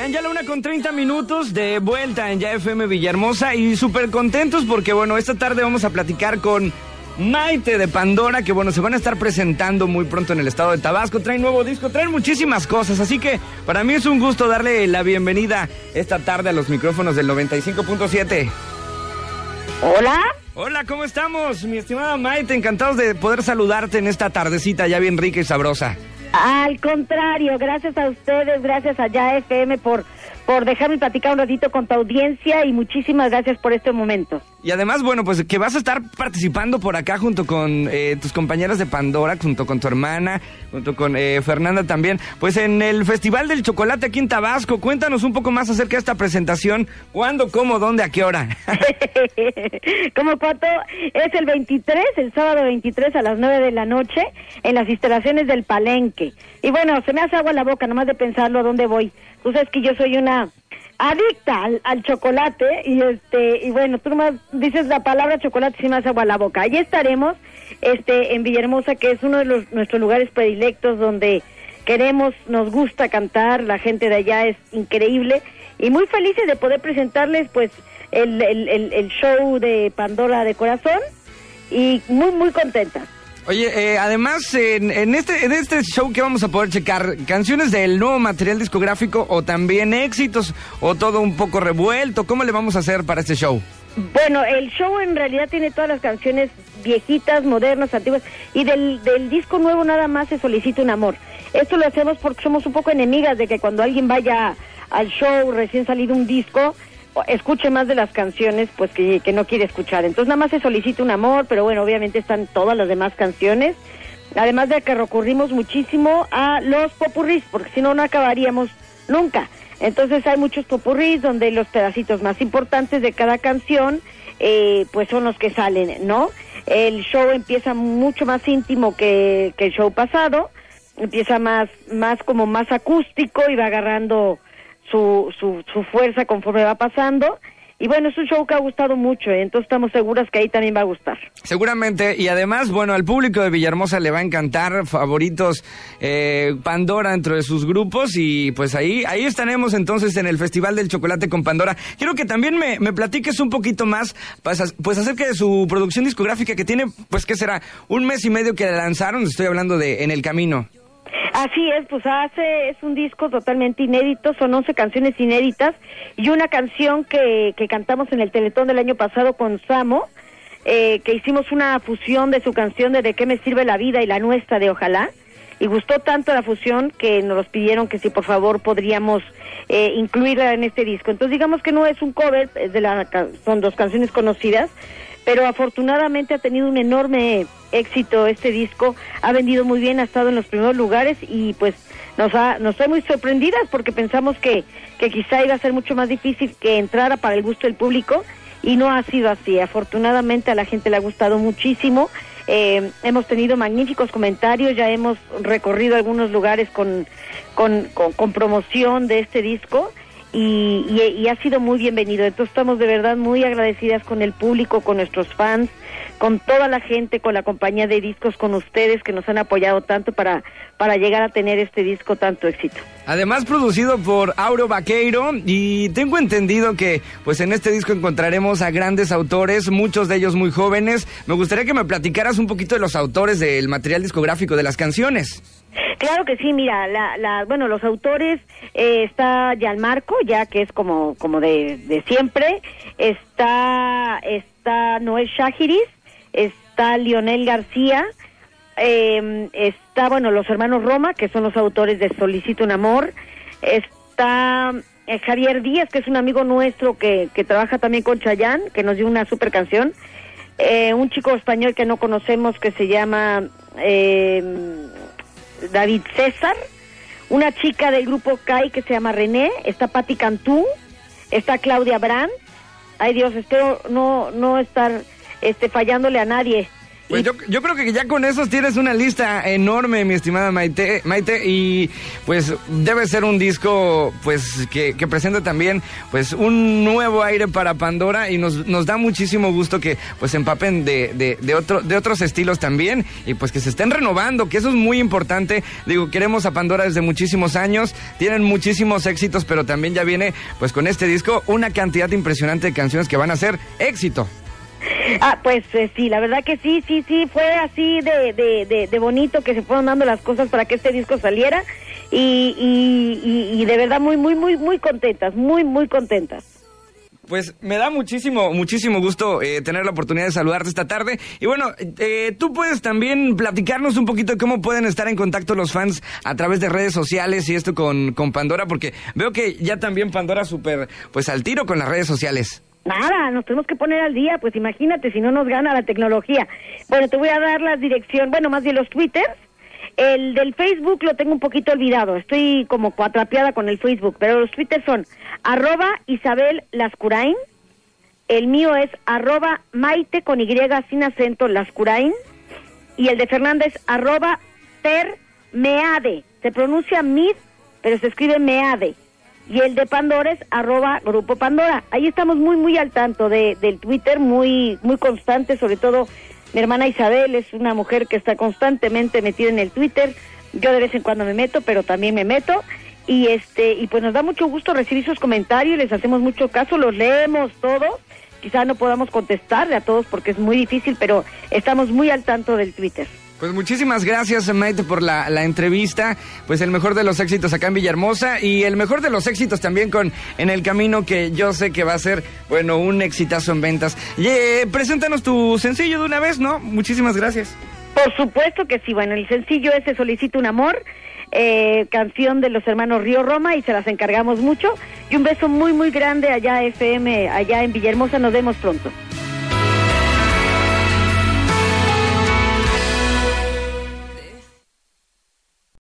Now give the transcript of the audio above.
Bien, ya la una con 30 minutos de vuelta en Ya FM Villahermosa y súper contentos porque, bueno, esta tarde vamos a platicar con Maite de Pandora, que, bueno, se van a estar presentando muy pronto en el estado de Tabasco. Traen nuevo disco, traen muchísimas cosas, así que para mí es un gusto darle la bienvenida esta tarde a los micrófonos del 95.7. Hola. Hola, ¿cómo estamos? Mi estimada Maite, encantados de poder saludarte en esta tardecita ya bien rica y sabrosa. Al contrario, gracias a ustedes, gracias a Ya FM por, por dejarme platicar un ratito con tu audiencia y muchísimas gracias por este momento. Y además, bueno, pues que vas a estar participando por acá junto con eh, tus compañeras de Pandora, junto con tu hermana, junto con eh, Fernanda también, pues en el Festival del Chocolate aquí en Tabasco. Cuéntanos un poco más acerca de esta presentación. ¿Cuándo, cómo, dónde, a qué hora? Como cuánto es el 23, el sábado 23 a las 9 de la noche en las instalaciones del Palenque. Y bueno, se me hace agua la boca nomás de pensarlo a dónde voy. Tú sabes que yo soy una adicta al, chocolate y este y bueno tú nomás dices la palabra chocolate y hace agua la boca. Allí estaremos este en Villahermosa que es uno de los, nuestros lugares predilectos donde queremos nos gusta cantar la gente de allá es increíble y muy felices de poder presentarles pues el, el, el, el show de Pandora de corazón y muy muy contenta Oye, eh, además, en, en, este, en este show que vamos a poder checar, canciones del nuevo material discográfico o también éxitos o todo un poco revuelto, ¿cómo le vamos a hacer para este show? Bueno, el show en realidad tiene todas las canciones viejitas, modernas, antiguas, y del, del disco nuevo nada más se solicita un amor. Esto lo hacemos porque somos un poco enemigas de que cuando alguien vaya al show recién salido un disco, escuche más de las canciones pues que, que, no quiere escuchar. Entonces nada más se solicita un amor, pero bueno, obviamente están todas las demás canciones. Además de que recurrimos muchísimo a los popurrís, porque si no, no acabaríamos nunca. Entonces hay muchos popurrís donde los pedacitos más importantes de cada canción eh, pues son los que salen, ¿no? El show empieza mucho más íntimo que, que el show pasado, empieza más, más como más acústico y va agarrando su, su, su fuerza conforme va pasando. Y bueno, es un show que ha gustado mucho, ¿eh? entonces estamos seguras que ahí también va a gustar. Seguramente, y además, bueno, al público de Villahermosa le va a encantar, favoritos eh, Pandora dentro de sus grupos, y pues ahí, ahí estaremos entonces en el Festival del Chocolate con Pandora. Quiero que también me, me platiques un poquito más, pues, pues acerca de su producción discográfica que tiene, pues, ¿qué será? Un mes y medio que lanzaron, estoy hablando de En el Camino. Así es, pues hace, es un disco totalmente inédito, son 11 canciones inéditas y una canción que, que cantamos en el Teletón del año pasado con Samo, eh, que hicimos una fusión de su canción de De qué me sirve la vida y la nuestra de Ojalá, y gustó tanto la fusión que nos pidieron que si por favor podríamos eh, incluirla en este disco. Entonces digamos que no es un cover, es de la, son dos canciones conocidas, pero afortunadamente ha tenido un enorme éxito este disco, ha vendido muy bien, ha estado en los primeros lugares y pues nos ha nos fue muy sorprendidas porque pensamos que, que quizá iba a ser mucho más difícil que entrara para el gusto del público y no ha sido así. Afortunadamente a la gente le ha gustado muchísimo. Eh, hemos tenido magníficos comentarios, ya hemos recorrido algunos lugares con, con, con promoción de este disco y, y, y, ha sido muy bienvenido. Entonces estamos de verdad muy agradecidas con el público, con nuestros fans, con toda la gente, con la compañía de discos, con ustedes que nos han apoyado tanto para, para llegar a tener este disco tanto éxito. Además producido por Auro Vaqueiro y tengo entendido que pues en este disco encontraremos a grandes autores, muchos de ellos muy jóvenes. Me gustaría que me platicaras un poquito de los autores del material discográfico de las canciones. Claro que sí, mira, la, la, bueno, los autores, eh, está Marco, ya que es como, como de, de siempre, está, está Noel Shahiris, está Lionel García, eh, está, bueno, los hermanos Roma, que son los autores de Solicito un Amor, está eh, Javier Díaz, que es un amigo nuestro que, que trabaja también con Chayán, que nos dio una super canción, eh, un chico español que no conocemos que se llama eh, David César, una chica del grupo CAI que se llama René, está Patti Cantú, está Claudia Brand, ay Dios, espero no, no estar este, fallándole a nadie. Pues yo, yo, creo que ya con esos tienes una lista enorme, mi estimada Maite, Maite, y pues debe ser un disco pues que, que presenta también pues un nuevo aire para Pandora y nos, nos da muchísimo gusto que pues empapen de, de, de, otro, de otros estilos también y pues que se estén renovando, que eso es muy importante. Digo, queremos a Pandora desde muchísimos años, tienen muchísimos éxitos, pero también ya viene pues con este disco una cantidad impresionante de canciones que van a ser éxito. Ah, pues eh, sí, la verdad que sí, sí, sí, fue así de, de, de, bonito que se fueron dando las cosas para que este disco saliera y, y, y, de verdad muy, muy, muy, muy contentas, muy, muy contentas. Pues me da muchísimo, muchísimo gusto eh, tener la oportunidad de saludarte esta tarde. Y bueno, eh, tú puedes también platicarnos un poquito de cómo pueden estar en contacto los fans a través de redes sociales y esto con, con Pandora, porque veo que ya también Pandora súper, pues al tiro con las redes sociales. Nada, nos tenemos que poner al día, pues imagínate si no nos gana la tecnología. Bueno, te voy a dar la dirección, bueno, más bien los twitters. El del Facebook lo tengo un poquito olvidado, estoy como cuatrapeada con el Facebook, pero los twitters son arroba Isabel Lascurain, el mío es arroba Maite con Y sin acento Lascurain, y el de Fernanda es arroba Per Meade, se pronuncia Mid, pero se escribe Meade y el de Pandora es arroba Grupo Pandora. Ahí estamos muy, muy al tanto de, del Twitter, muy, muy constante, sobre todo mi hermana Isabel es una mujer que está constantemente metida en el Twitter. Yo de vez en cuando me meto, pero también me meto. Y este, y pues nos da mucho gusto recibir sus comentarios, les hacemos mucho caso, los leemos todos. Quizá no podamos contestarle a todos porque es muy difícil, pero estamos muy al tanto del Twitter. Pues muchísimas gracias, Maite, por la, entrevista. Pues el mejor de los éxitos acá en Villahermosa y el mejor de los éxitos también con En el Camino, que yo sé que va a ser, bueno, un exitazo en ventas. Y, eh, preséntanos tu sencillo de una vez, ¿no? Muchísimas gracias. Por supuesto que sí. Bueno, el sencillo es Solicito un Amor, eh, canción de los hermanos Río Roma y se las encargamos mucho. Y un beso muy, muy grande allá, FM, allá en Villahermosa. Nos vemos pronto.